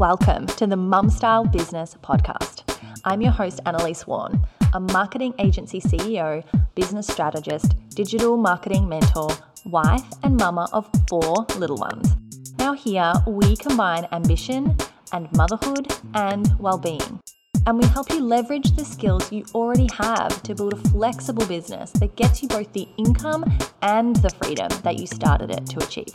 welcome to the Mum Style Business Podcast. I'm your host, Annalise Warren, a marketing agency CEO, business strategist, digital marketing mentor, wife, and mama of four little ones. Now, here we combine ambition and motherhood and well being. And we help you leverage the skills you already have to build a flexible business that gets you both the income and the freedom that you started it to achieve.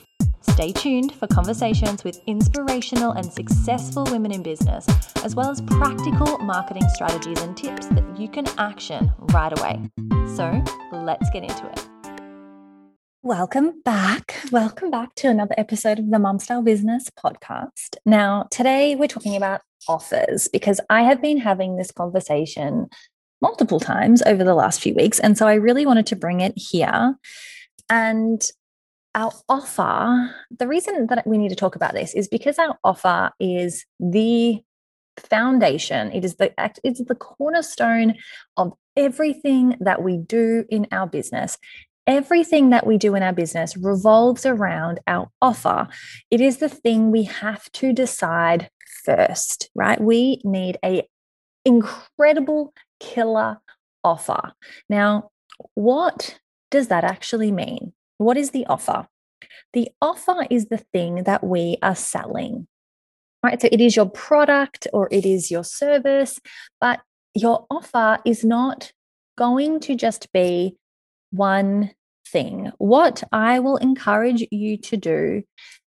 Stay tuned for conversations with inspirational and successful women in business, as well as practical marketing strategies and tips that you can action right away. So let's get into it. Welcome back. Welcome back to another episode of the Mom Style Business podcast. Now, today we're talking about offers because I have been having this conversation multiple times over the last few weeks. And so I really wanted to bring it here. And our offer, the reason that we need to talk about this is because our offer is the foundation. It is the it's the cornerstone of everything that we do in our business. Everything that we do in our business revolves around our offer. It is the thing we have to decide first, right? We need a incredible killer offer. Now, what does that actually mean? What is the offer? The offer is the thing that we are selling. Right? So it is your product or it is your service, but your offer is not going to just be one thing. What I will encourage you to do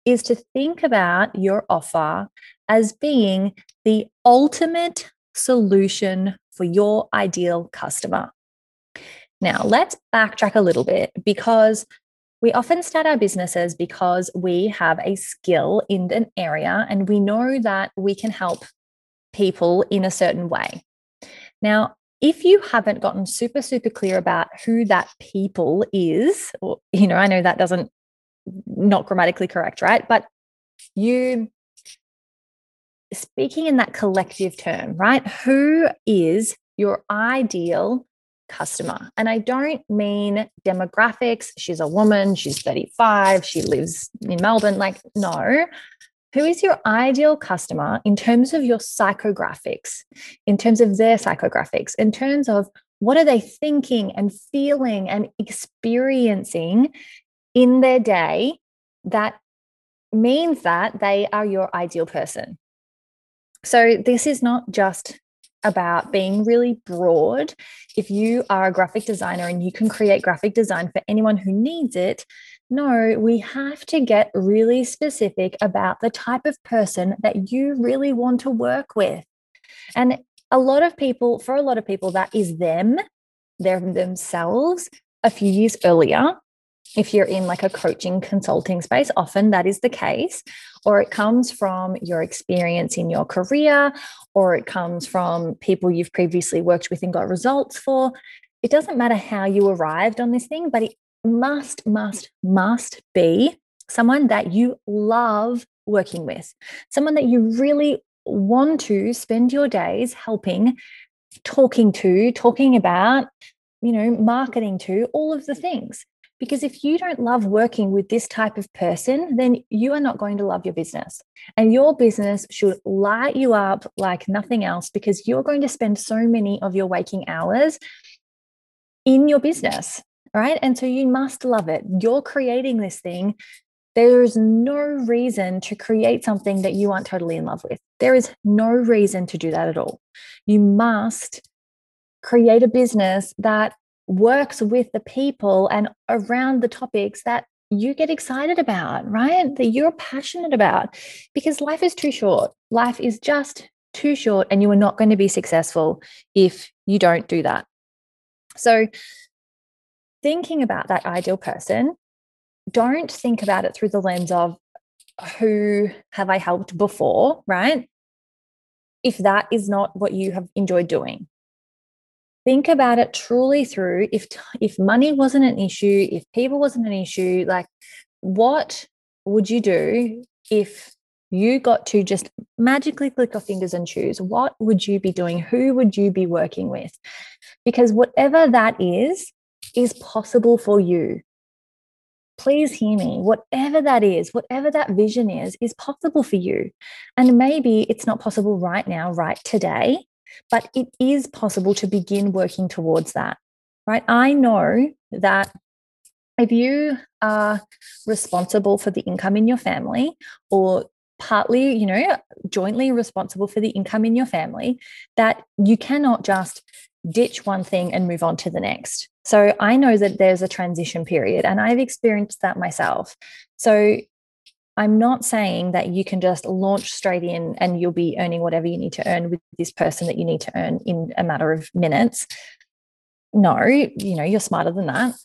is to think about your offer as being the ultimate solution for your ideal customer. Now, let's backtrack a little bit because we often start our businesses because we have a skill in an area and we know that we can help people in a certain way. Now, if you haven't gotten super, super clear about who that people is, or, you know, I know that doesn't, not grammatically correct, right? But you, speaking in that collective term, right? Who is your ideal customer. And I don't mean demographics. She's a woman, she's 35, she lives in Melbourne. Like, no. Who is your ideal customer in terms of your psychographics, in terms of their psychographics, in terms of what are they thinking and feeling and experiencing in their day that means that they are your ideal person. So, this is not just about being really broad. If you are a graphic designer and you can create graphic design for anyone who needs it, no, we have to get really specific about the type of person that you really want to work with. And a lot of people, for a lot of people, that is them, they're themselves a few years earlier if you're in like a coaching consulting space, often that is the case, or it comes from your experience in your career, or it comes from people you've previously worked with and got results for. It doesn't matter how you arrived on this thing, but it must, must, must be someone that you love working with, someone that you really want to spend your days helping, talking to, talking about, you know, marketing to, all of the things. Because if you don't love working with this type of person, then you are not going to love your business. And your business should light you up like nothing else because you're going to spend so many of your waking hours in your business, right? And so you must love it. You're creating this thing. There is no reason to create something that you aren't totally in love with. There is no reason to do that at all. You must create a business that works with the people and around the topics that you get excited about, right? That you're passionate about because life is too short. Life is just too short, and you are not going to be successful if you don't do that. So, thinking about that ideal person, don't think about it through the lens of who have I helped before, right? If that is not what you have enjoyed doing, think about it truly through if if money wasn't an issue if people wasn't an issue like what would you do if you got to just magically click your fingers and choose what would you be doing who would you be working with because whatever that is is possible for you please hear me. Whatever that is, whatever that vision is, is possible for you. And maybe it's not possible right now, right today, but it is possible to begin working towards that, right? I know that if you are responsible for the income in your family or partly, you know, jointly responsible for the income in your family, that you cannot just ditch one thing and move on to the next. So I know that there's a transition period and I've experienced that myself. So I'm not saying that you can just launch straight in and you'll be earning whatever you need to earn with this person that you need to earn in a matter of minutes. No, you know, you're smarter than that.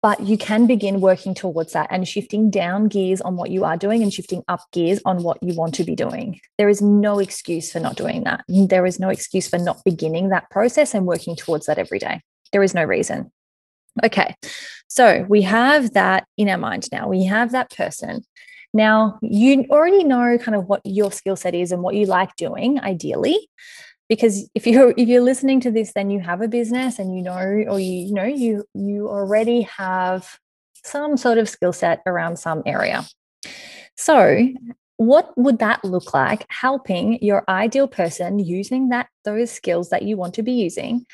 But you can begin working towards that and shifting down gears on what you are doing and shifting up gears on what you want to be doing. There is no excuse for not doing that. There is no excuse for not beginning that process and working towards that every day. There is no reason. Okay, so we have that in our mind now. We have that person. Now, you already know kind of what your skill set is and what you like doing, ideally. Because if you're if you're listening to this, then you have a business and you know, or you, you know, you you already have some sort of skill set around some area. So what would that look like helping your ideal person using that those skills that you want to be using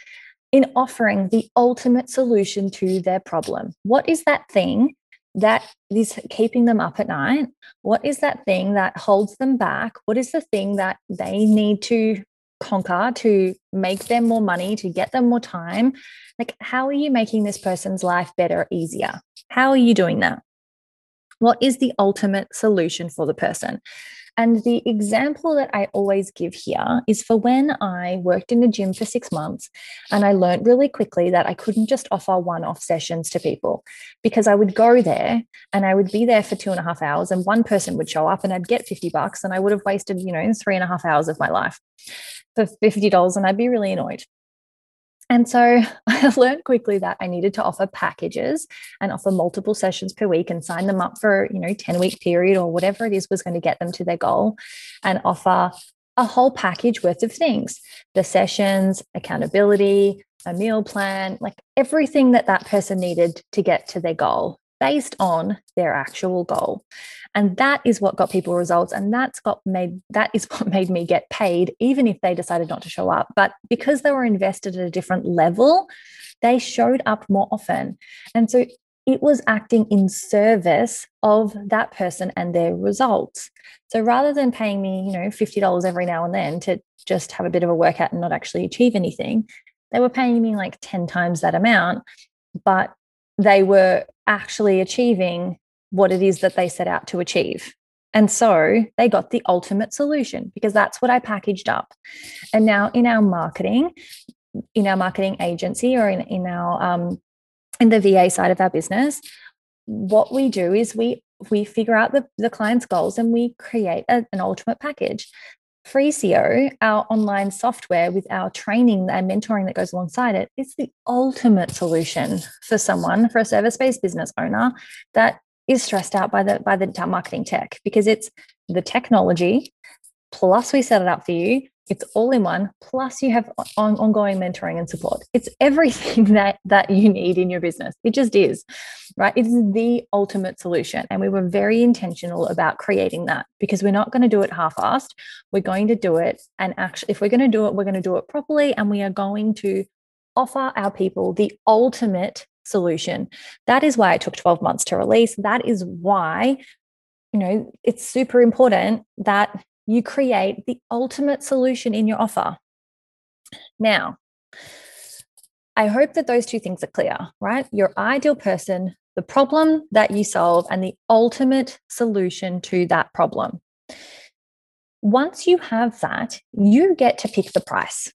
in offering the ultimate solution to their problem. What is that thing that is keeping them up at night? What is that thing that holds them back? What is the thing that they need to conquer to make them more money, to get them more time? Like, how are you making this person's life better, easier? How are you doing that? What is the ultimate solution for the person? And the example that I always give here is for when I worked in a gym for six months and I learned really quickly that I couldn't just offer one off sessions to people because I would go there and I would be there for two and a half hours and one person would show up and I'd get 50 bucks and I would have wasted, you know, three and a half hours of my life for $50 and I'd be really annoyed. And so I learned quickly that I needed to offer packages and offer multiple sessions per week and sign them up for, you know, 10 week period or whatever it is was going to get them to their goal and offer a whole package worth of things. The sessions, accountability, a meal plan, like everything that that person needed to get to their goal based on their actual goal. And that is what got people results. And that's got made that is what made me get paid, even if they decided not to show up. But because they were invested at a different level, they showed up more often. And so it was acting in service of that person and their results. So rather than paying me, you know, $50 every now and then to just have a bit of a workout and not actually achieve anything, they were paying me like 10 times that amount, but they were actually achieving what it is that they set out to achieve. And so they got the ultimate solution because that's what I packaged up. And now in our marketing, in our marketing agency or in, in our um, in the VA side of our business, what we do is we we figure out the, the client's goals and we create a, an ultimate package. Free CEO, our online software with our training and mentoring that goes alongside it, is the ultimate solution for someone, for a service-based business owner that is stressed out by the by the marketing tech because it's the technology plus we set it up for you it's all in one plus you have on, ongoing mentoring and support it's everything that that you need in your business it just is right it's the ultimate solution and we were very intentional about creating that because we're not going to do it half-assed we're going to do it and actually if we're going to do it we're going to do it properly and we are going to offer our people the ultimate solution. That is why it took 12 months to release. That is why, you know, it's super important that you create the ultimate solution in your offer. Now, I hope that those two things are clear, right? Your ideal person, the problem that you solve, and the ultimate solution to that problem. Once you have that, you get to pick the price.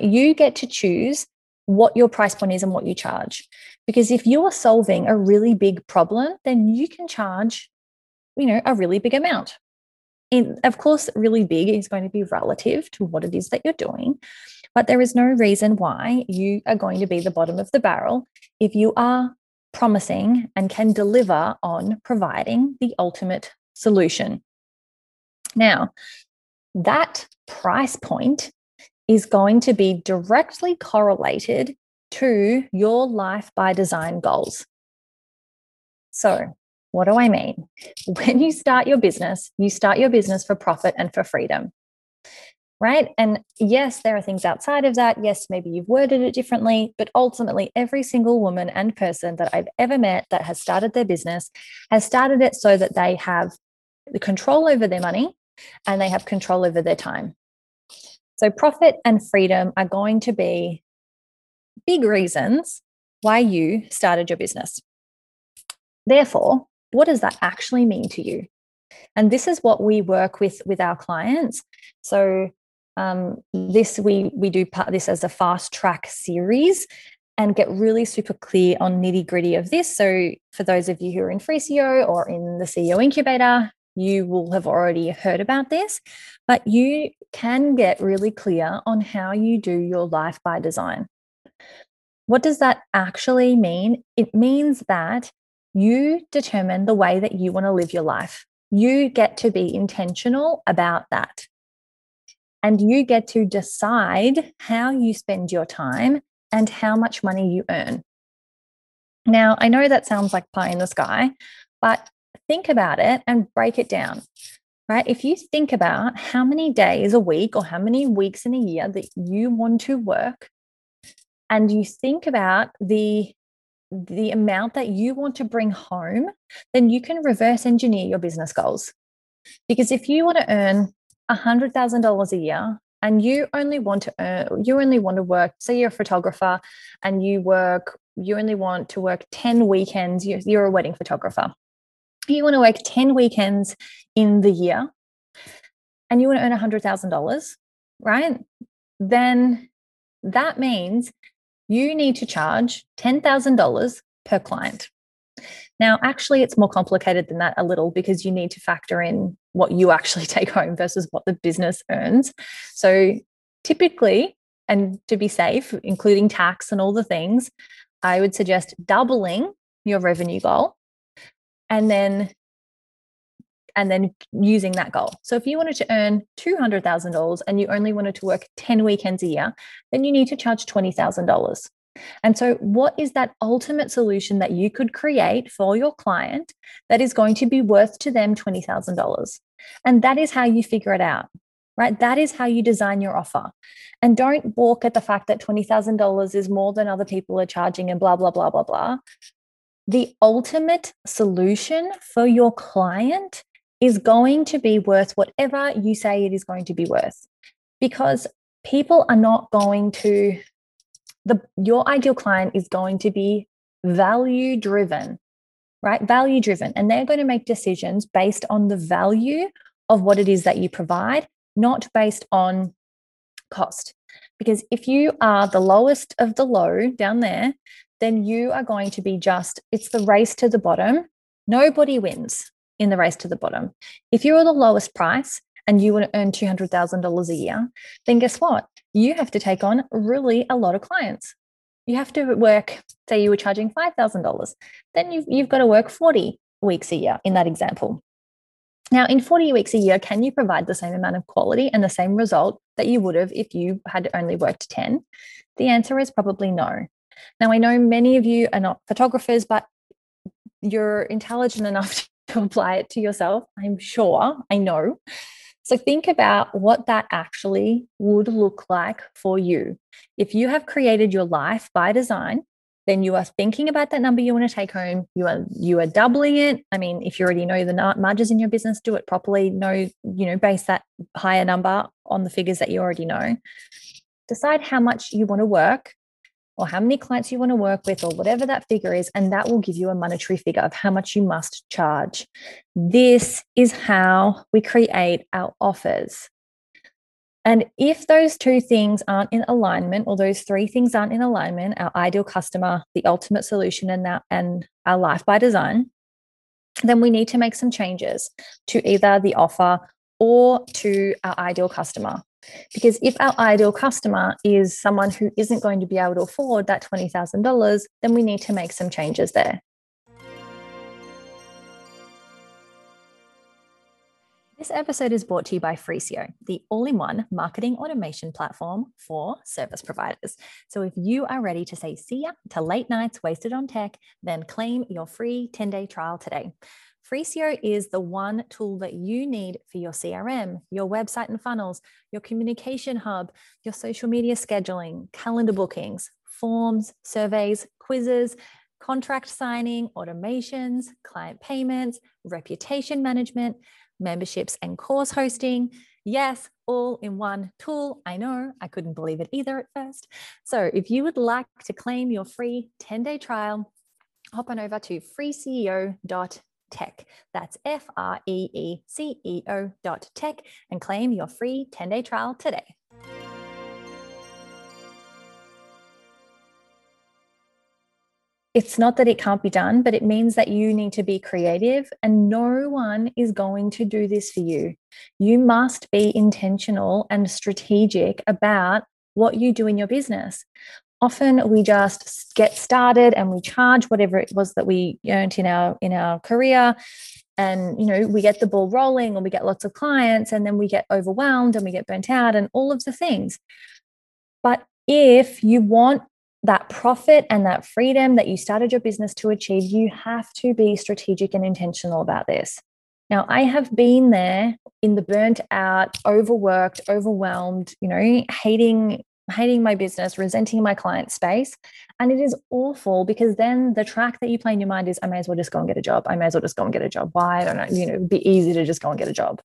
You get to choose what your price point is and what you charge. Because if you are solving a really big problem, then you can charge, you know, a really big amount. And of course, really big is going to be relative to what it is that you're doing. But there is no reason why you are going to be the bottom of the barrel if you are promising and can deliver on providing the ultimate solution. Now, that price point is going to be directly correlated to your life by design goals. So, what do I mean? When you start your business, you start your business for profit and for freedom. Right. And yes, there are things outside of that. Yes, maybe you've worded it differently, but ultimately, every single woman and person that I've ever met that has started their business has started it so that they have the control over their money and they have control over their time. So, profit and freedom are going to be big reasons why you started your business. Therefore, what does that actually mean to you? And this is what we work with with our clients. So, um, this we we do part this as a fast track series and get really super clear on nitty gritty of this. So, for those of you who are in Free CEO or in the CEO incubator, you will have already heard about this, but you can get really clear on how you do your life by design. What does that actually mean? It means that you determine the way that you want to live your life. You get to be intentional about that. And you get to decide how you spend your time and how much money you earn. Now, I know that sounds like pie in the sky, but think about it and break it down, right? If you think about how many days a week or how many weeks in a year that you want to work, and you think about the the amount that you want to bring home, then you can reverse engineer your business goals. Because if you want to earn $100,000 a year and you only want to earn, you only want to work, say you're a photographer and you work, you only want to work 10 weekends, you're, you're a wedding photographer you want to work 10 weekends in the year and you want to earn $100,000, right? Then that means you need to charge $10,000 per client. Now, actually, it's more complicated than that a little because you need to factor in what you actually take home versus what the business earns. So, typically, and to be safe, including tax and all the things, I would suggest doubling your revenue goal and then and then using that goal. So if you wanted to earn $200,000 and you only wanted to work 10 weekends a year, then you need to charge $20,000. And so, what is that ultimate solution that you could create for your client that is going to be worth to them $20,000? And that is how you figure it out, right? That is how you design your offer. And don't balk at the fact that $20,000 is more than other people are charging and blah, blah, blah, blah, blah the ultimate solution for your client is going to be worth whatever you say it is going to be worth. Because people are not going to the your ideal client is going to be value driven right? Value driven and they're going to make decisions based on the value of what it is that you provide not based on cost. Because if you are the lowest of the low down there then you are going to be just, it's the race to the bottom. Nobody wins in the race to the bottom. If you're the lowest price and you want to earn $200,000 a year, then guess what? You have to take on really a lot of clients. You have to work, say you were charging $5,000, then you've, you've got to work 40 weeks a year in that example. Now, in 40 weeks a year, can you provide the same amount of quality and the same result that you would have if you had only worked 10? The answer is probably no. Now, I know many of you are not photographers, but you're intelligent enough to apply it to yourself. I'm sure, I know. So think about what that actually would look like for you. If you have created your life by design, then you are thinking about that number you want to take home. You are you are doubling it. I mean, if you already know the margins in your business, do it properly. Know you know base that higher number on the figures that you already know. Decide how much you want to work or how many clients you want to work with or whatever that figure is and that will give you a monetary figure of how much you must charge. This is how we create our offers. And if those two things aren't in alignment or those three things aren't in alignment our ideal customer the ultimate solution and that and our life by design then we need to make some changes to either the offer or to our ideal customer because if our ideal customer is someone who isn't going to be able to afford that $20,000, then we need to make some changes there. This episode is brought to you by Free CEO, the all in one marketing automation platform for service providers. So, if you are ready to say see ya to late nights wasted on tech, then claim your free 10 day trial today. Free CEO is the one tool that you need for your CRM, your website and funnels, your communication hub, your social media scheduling, calendar bookings, forms, surveys, quizzes, contract signing, automations, client payments, reputation management memberships and course hosting. Yes, all in one tool. I know I couldn't believe it either at first. So, if you would like to claim your free 10 day trial, hop on over to freeceo.tech. That's F R E E C E O dot tech and claim your free 10 day trial today. it's not that it can't be done, but it means that you need to be creative and no one is going to do this for you. You must be intentional and strategic about what you do in your business. Often we just get started and we charge whatever it was that we earned in our in our career and you know we get the ball rolling or we get lots of clients and then we get overwhelmed and we get burnt out and all of the things. But if you want that profit and that freedom that you started your business to achieve, you have to be strategic and intentional about this. Now, I have been there in the burnt out, overworked, overwhelmed, you know, hating hating my business, resenting my client space. And it is awful because then the track that you play in your mind is I may as well just go and get a job. I may as well just go and get a job. Why? I don't know. You know, it'd be easy to just go and get a job.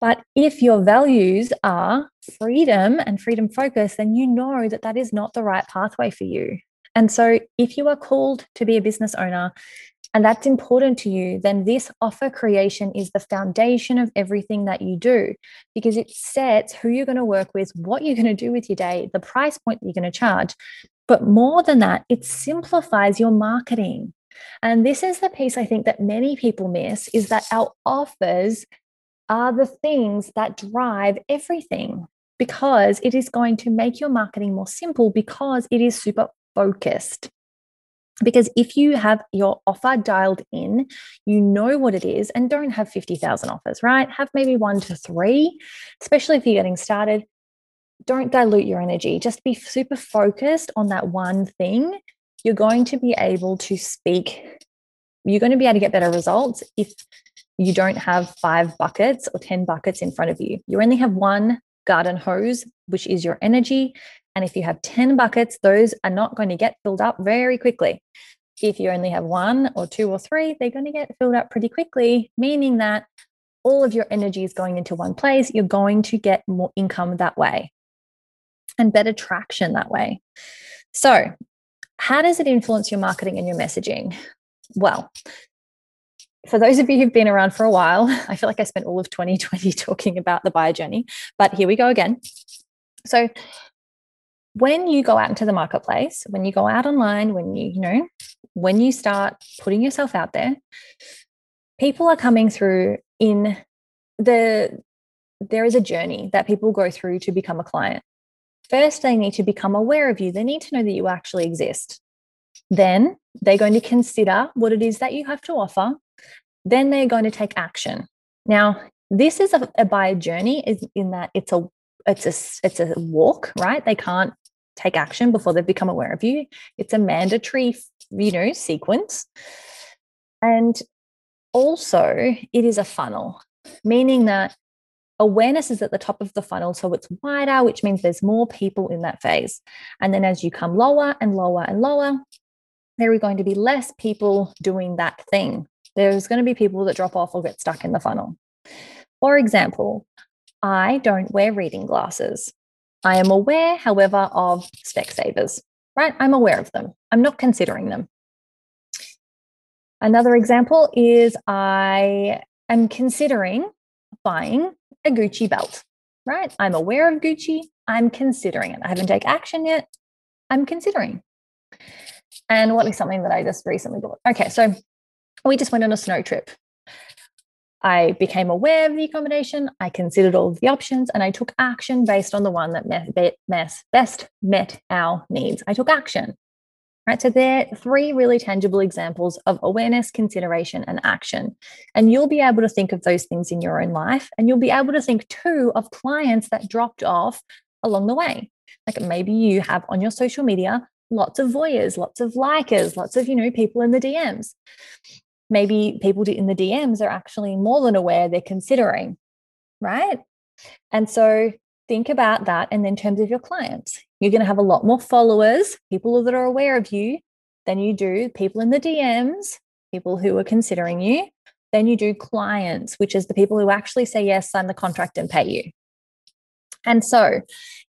But if your values are freedom and freedom focus, then you know that that is not the right pathway for you. And so, if you are called to be a business owner and that's important to you, then this offer creation is the foundation of everything that you do because it sets who you're going to work with, what you're going to do with your day, the price point that you're going to charge. But more than that, it simplifies your marketing. And this is the piece I think that many people miss is that our offers are the things that drive everything because it is going to make your marketing more simple because it is super focused. Because if you have your offer dialed in, you know what it is, and don't have 50,000 offers, right? Have maybe one to three, especially if you're getting started. Don't dilute your energy. Just be super focused on that one thing. You're going to be able to speak, you're going to be able to get better results if you don't have five buckets or 10 buckets in front of you. You only have one garden hose, which is your energy. And if you have 10 buckets, those are not going to get filled up very quickly. If you only have one or two or three, they're going to get filled up pretty quickly, meaning that all of your energy is going into one place. You're going to get more income that way and better traction that way. So, how does it influence your marketing and your messaging? Well, for those of you who've been around for a while, I feel like I spent all of 2020 talking about the buyer journey, but here we go again. So, when you go out into the marketplace, when you go out online, when you, you know, when you start putting yourself out there, people are coming through in the, there is a journey that people go through to become a client. First, they need to become aware of you. They need to know that you actually exist. Then they're going to consider what it is that you have to offer then they're going to take action. Now, this is a, a buyer journey is in that it's a it's a it's a walk, right? They can't take action before they've become aware of you. It's a mandatory, you know, sequence. And also, it is a funnel, meaning that awareness is at the top of the funnel. So it's wider, which means there's more people in that phase. And then as you come lower and lower and lower, there are going to be less people doing that thing there's going to be people that drop off or get stuck in the funnel. For example, I don't wear reading glasses. I am aware, however, of Specsavers, right? I'm aware of them. I'm not considering them. Another example is I am considering buying a Gucci belt, right? I'm aware of Gucci. I'm considering it. I haven't taken action yet. I'm considering. And what is something that I just recently bought? Okay, so we just went on a snow trip. I became aware of the accommodation, I considered all of the options, and I took action based on the one that met, met, best met our needs. I took action. right? So they're three really tangible examples of awareness, consideration, and action. And you'll be able to think of those things in your own life. And you'll be able to think too of clients that dropped off along the way. Like maybe you have on your social media lots of voyeurs, lots of likers, lots of, you know, people in the DMs. Maybe people in the DMs are actually more than aware they're considering, right? And so think about that. And in terms of your clients, you're going to have a lot more followers, people that are aware of you, than you do people in the DMs, people who are considering you, than you do clients, which is the people who actually say yes, sign the contract, and pay you. And so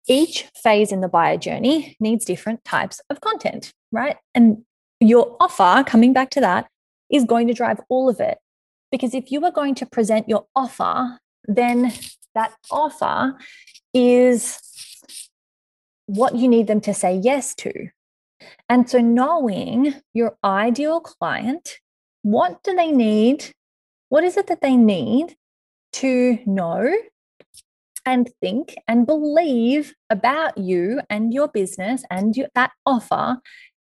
each phase in the buyer journey needs different types of content, right? And your offer, coming back to that, is going to drive all of it. Because if you are going to present your offer, then that offer is what you need them to say yes to. And so, knowing your ideal client, what do they need? What is it that they need to know and think and believe about you and your business and your, that offer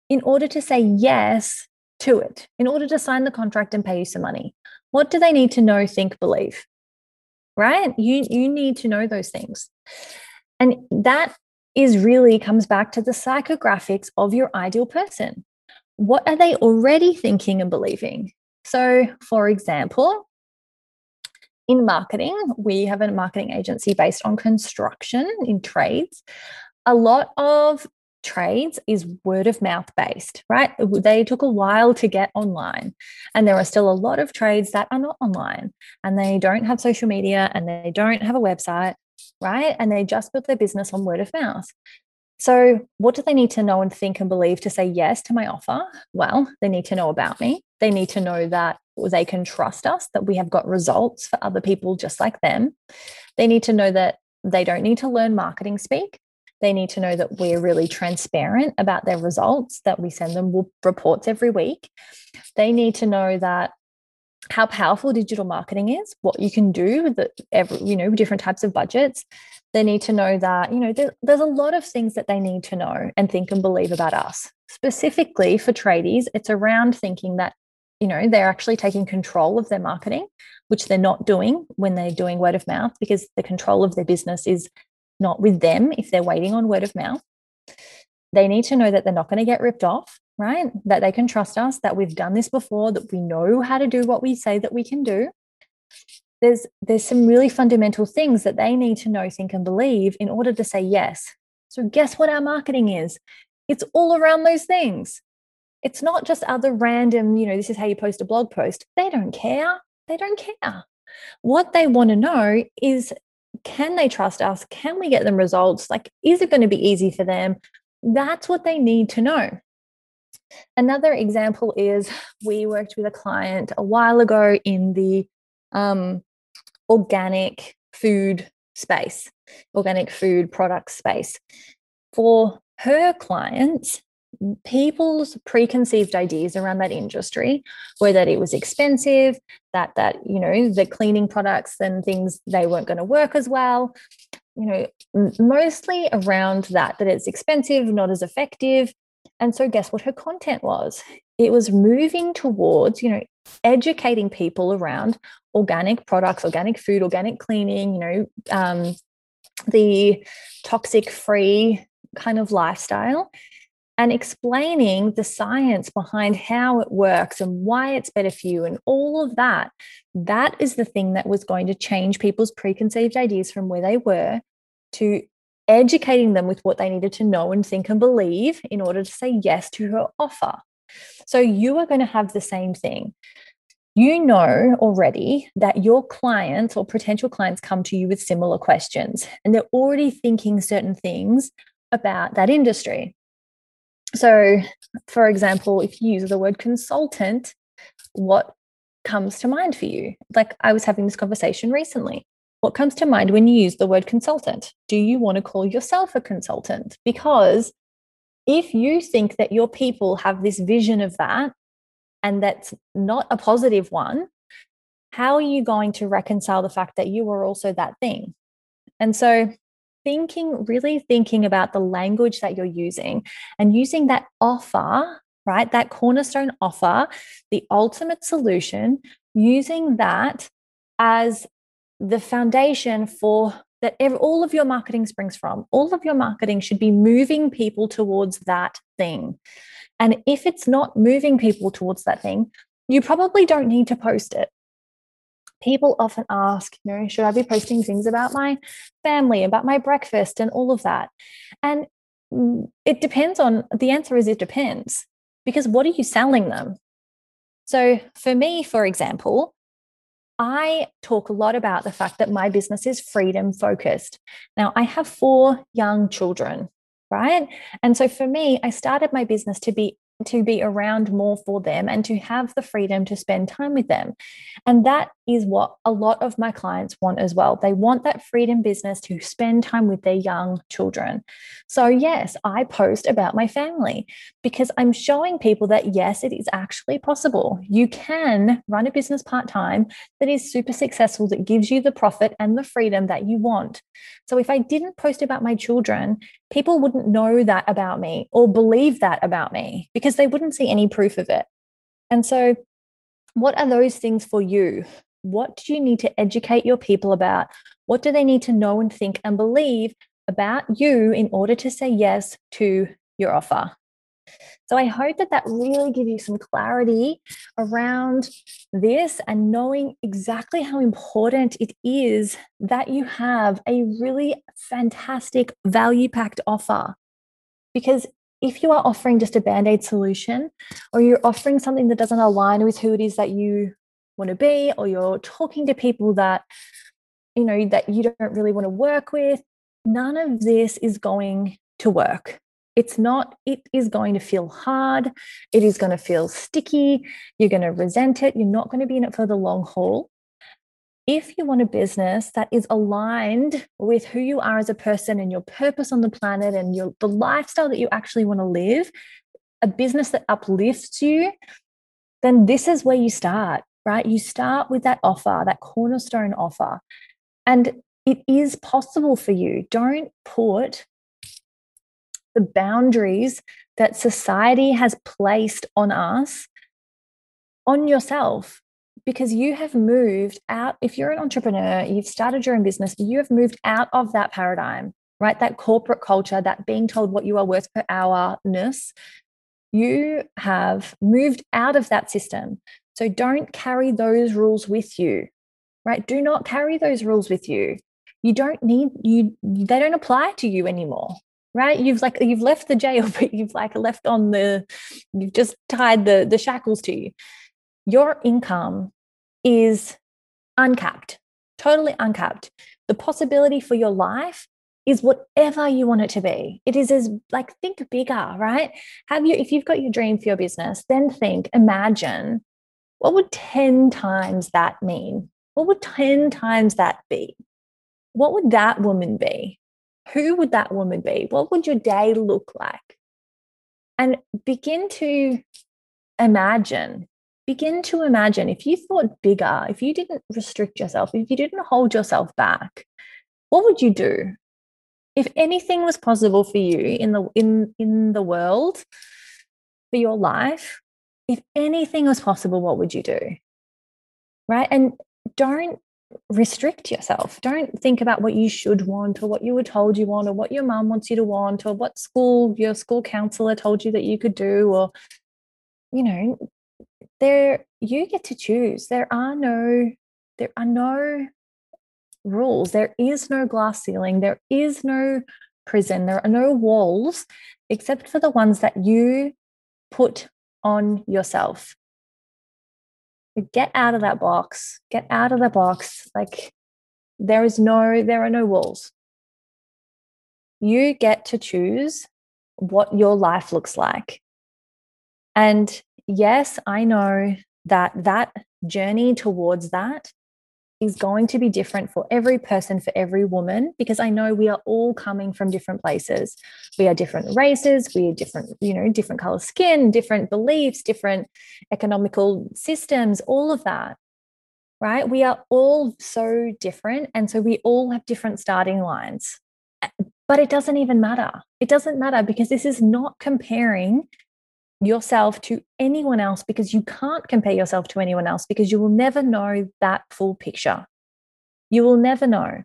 in order to say yes to it, in order to sign the contract and pay you some money? What do they need to know, think, believe? Right? You, you need to know those things. And that is really comes back to the psychographics of your ideal person. What are they already thinking and believing? So, for example, in marketing, we have a marketing agency based on construction in trades. A lot of trades is word of mouth based, right? They took a while to get online. And there are still a lot of trades that are not online and they don't have social media and they don't have a website right? And they just built their business on word of mouth. So, what do they need to know and think and believe to say yes to my offer? Well, they need to know about me. They need to know that they can trust us, that we have got results for other people just like them. They need to know that they don't need to learn marketing speak. They need to know that we're really transparent about their results, that we send them reports every week. They need to know that how powerful digital marketing is, what you can do with the, every, you know, different types of budgets. They need to know that, you know, there, there's a lot of things that they need to know and think and believe about us. Specifically for tradies, it's around thinking that, you know, they're actually taking control of their marketing, which they're not doing when they're doing word of mouth because the control of their business is not with them if they're waiting on word of mouth. They need to know that they're not going to get ripped off right? That they can trust us, that we've done this before, that we know how to do what we say that we can do. There's there's some really fundamental things that they need to know, think, and believe in order to say yes. So guess what our marketing is? It's all around those things. It's not just other random, you know, this is how you post a blog post. They don't care. They don't care. What they want to know is can they trust us? Can we get them results? Like, is it going to be easy for them? That's what they need to know. Another example is we worked with a client a while ago in the um, organic food space, organic food product space. For her clients, people's preconceived ideas around that industry were that it was expensive that that you know the cleaning products and things they weren't going to work as well you know mostly around that that it's expensive not as effective and so, guess what her content was? It was moving towards, you know, educating people around organic products, organic food, organic cleaning, you know, um, the toxic free kind of lifestyle and explaining the science behind how it works and why it's better for you and all of that. That is the thing that was going to change people's preconceived ideas from where they were to educating them with what they needed to know and think and believe in order to say yes to her offer. So you are going to have the same thing. You know already that your clients or potential clients come to you with similar questions and they're already thinking certain things about that industry. So, for example, if you use the word consultant, what comes to mind for you? Like I was having this conversation recently. What comes to mind when you use the word consultant? Do you want to call yourself a consultant? Because if you think that your people have this vision of that and that's not a positive one, how are you going to reconcile the fact that you are also that thing? And so thinking, really thinking about the language that you're using and using that offer, right? That cornerstone offer, the ultimate solution, using that as the foundation for that all of your marketing springs from. All of your marketing should be moving people towards that thing. And if it's not moving people towards that thing, you probably don't need to post it. People often ask, you know, should I be posting things about my family, about my breakfast, and all of that? And it depends on the answer is it depends because what are you selling them? So, for me, for example, I talk a lot about the fact that my business is freedom focused. Now, I have four young children, right? And so for me, I started my business to be to be around more for them and to have the freedom to spend time with them. And that is what a lot of my clients want as well. They want that freedom business to spend time with their young children. So, yes, I post about my family because I'm showing people that yes, it is actually possible. You can run a business part time that is super successful, that gives you the profit and the freedom that you want. So, if I didn't post about my children, people wouldn't know that about me or believe that about me because they wouldn't see any proof of it. And so, what are those things for you? What do you need to educate your people about? What do they need to know and think and believe about you in order to say yes to your offer? So I hope that that really gives you some clarity around this and knowing exactly how important it is that you have a really fantastic value packed offer. Because if you are offering just a band aid solution or you're offering something that doesn't align with who it is that you want to be, or you're talking to people that, you know, that you don't really want to work with, none of this is going to work. It's not, it is going to feel hard. It is going to feel sticky. You're going to resent it. You're not going to be in it for the long haul. If you want a business that is aligned with who you are as a person and your purpose on the planet and your, the lifestyle that you actually want to live, a business that uplifts you, then this is where you start, right? You start with that offer, that cornerstone offer. And it is possible for you. Don't put the boundaries that society has placed on us on yourself because you have moved out. If you're an entrepreneur, you've started your own business, you have moved out of that paradigm, right? That corporate culture, that being told what you are worth per hour ness. You have moved out of that system. So don't carry those rules with you, right? Do not carry those rules with you. You don't need you, they don't apply to you anymore right? You've like you've left the jail but you've like left on the you've just tied the the shackles to you. Your income is uncapped totally uncapped. The possibility for your life is whatever you want it to be. It is as like think bigger right? Have you if you've got your dream for your business then think imagine what would 10 times that mean what would 10 times that be what would that woman be who would that woman be? What would your day look like? And begin to imagine, begin to imagine if you thought bigger, if you didn't restrict yourself, if you didn't hold yourself back, what would you do? If anything was possible for you in the in in the world for your life, if anything was possible, what would you do? Right? And don't restrict yourself. Don't think about what you should want or what you were told you want or what your mom wants you to want or what school your school counselor told you that you could do or you know there you get to choose. There are no there are no rules. There is no glass ceiling. There is no prison. There are no walls except for the ones that you put on yourself. Get out of that box. Get out of the box. Like there is no there are no walls. You get to choose what your life looks like. And yes i know that that journey towards that is going to be different for every person, for every woman, because I know we are all coming from different places. We are different races, we are different, you know, different color skin, different beliefs, different economical systems, all of that, right? We are all so different. And so we all have different starting lines. But it doesn't even matter. It doesn't matter because this is not comparing yourself to anyone else because you can't compare yourself to anyone else because you will never know that full picture. You will never know.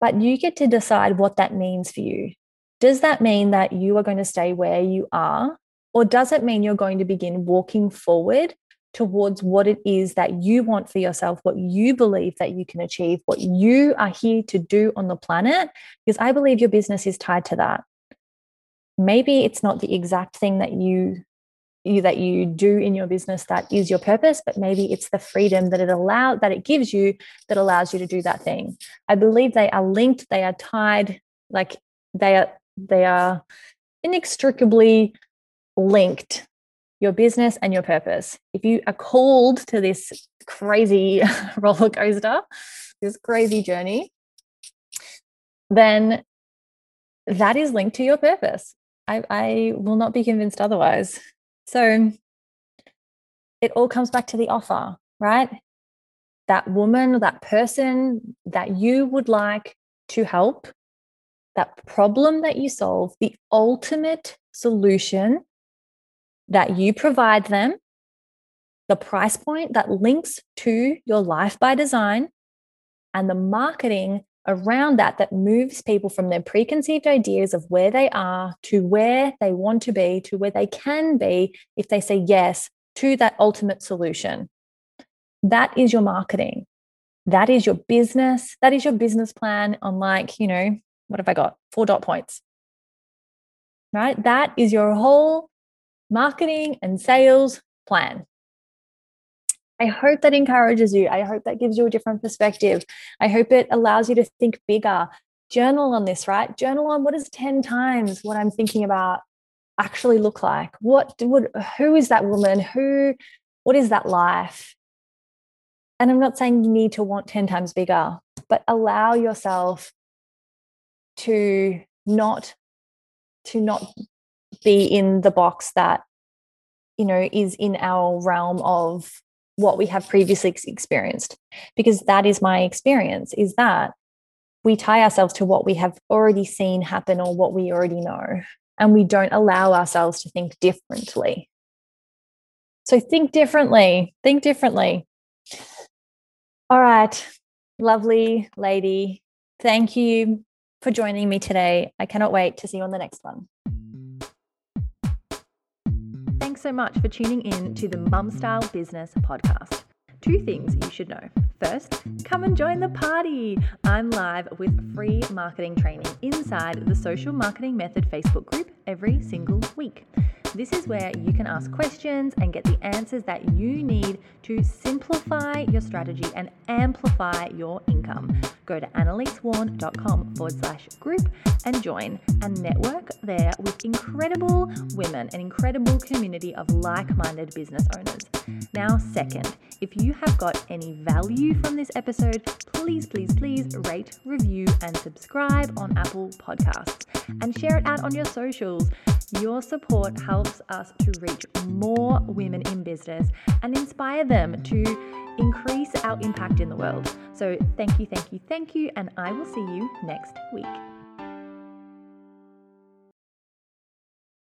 But you get to decide what that means for you. Does that mean that you are going to stay where you are? Or does it mean you're going to begin walking forward towards what it is that you want for yourself, what you believe that you can achieve, what you are here to do on the planet? Because I believe your business is tied to that. Maybe it's not the exact thing that you you that you do in your business that is your purpose but maybe it's the freedom that it allow that it gives you that allows you to do that thing. I believe they are linked they are tied like they are they are inextricably linked your business and your purpose. If you are called to this crazy roller coaster this crazy journey then that is linked to your purpose I, I will not be convinced otherwise so it all comes back to the offer, right? That woman, that person that you would like to help, that problem that you solve, the ultimate solution that you provide them, the price point that links to your life by design, and the marketing around that that moves people from their preconceived ideas of where they are to where they want to be to where they can be if they say yes to that ultimate solution. That is your marketing. That is your business. That is your business plan on, like, you know, what have I got? Four dot points. Right? That is your whole marketing and sales plan. I hope that encourages you. I hope that gives you a different perspective. I hope it allows you to think bigger. Journal on this, right? Journal on what is 10 times what I'm thinking about actually look like? What would who is that woman? Who what is that life? And I'm not saying you need to want 10 times bigger, but allow yourself to not to not be in the box that you know is in our realm of what we have previously experienced. Because that is my experience is that we tie ourselves to what we have already seen happen or what we already know and we don't allow ourselves to think differently. So think differently think differently. All right lovely lady. Thank you for joining me today. I cannot wait to see you on the next one So much for tuning in to the Mum Style Business Podcast. Two things you should know. First, come and join the party. I'm live with free marketing training inside the Social Marketing Method Facebook group every single week. This is where you can ask questions and get the answers that you need to simplify your strategy and amplify your income. Go to annalisewarren.com forward slash group and join and network there with incredible women, an incredible community of like minded business owners. Now, second, if you have got any value from this episode, please, please, please rate, review, and subscribe on Apple Podcasts and share it out on your socials. Your support helps us to reach more women in business and inspire them to increase our impact in the world. So, thank you, thank you, thank you, and I will see you next week.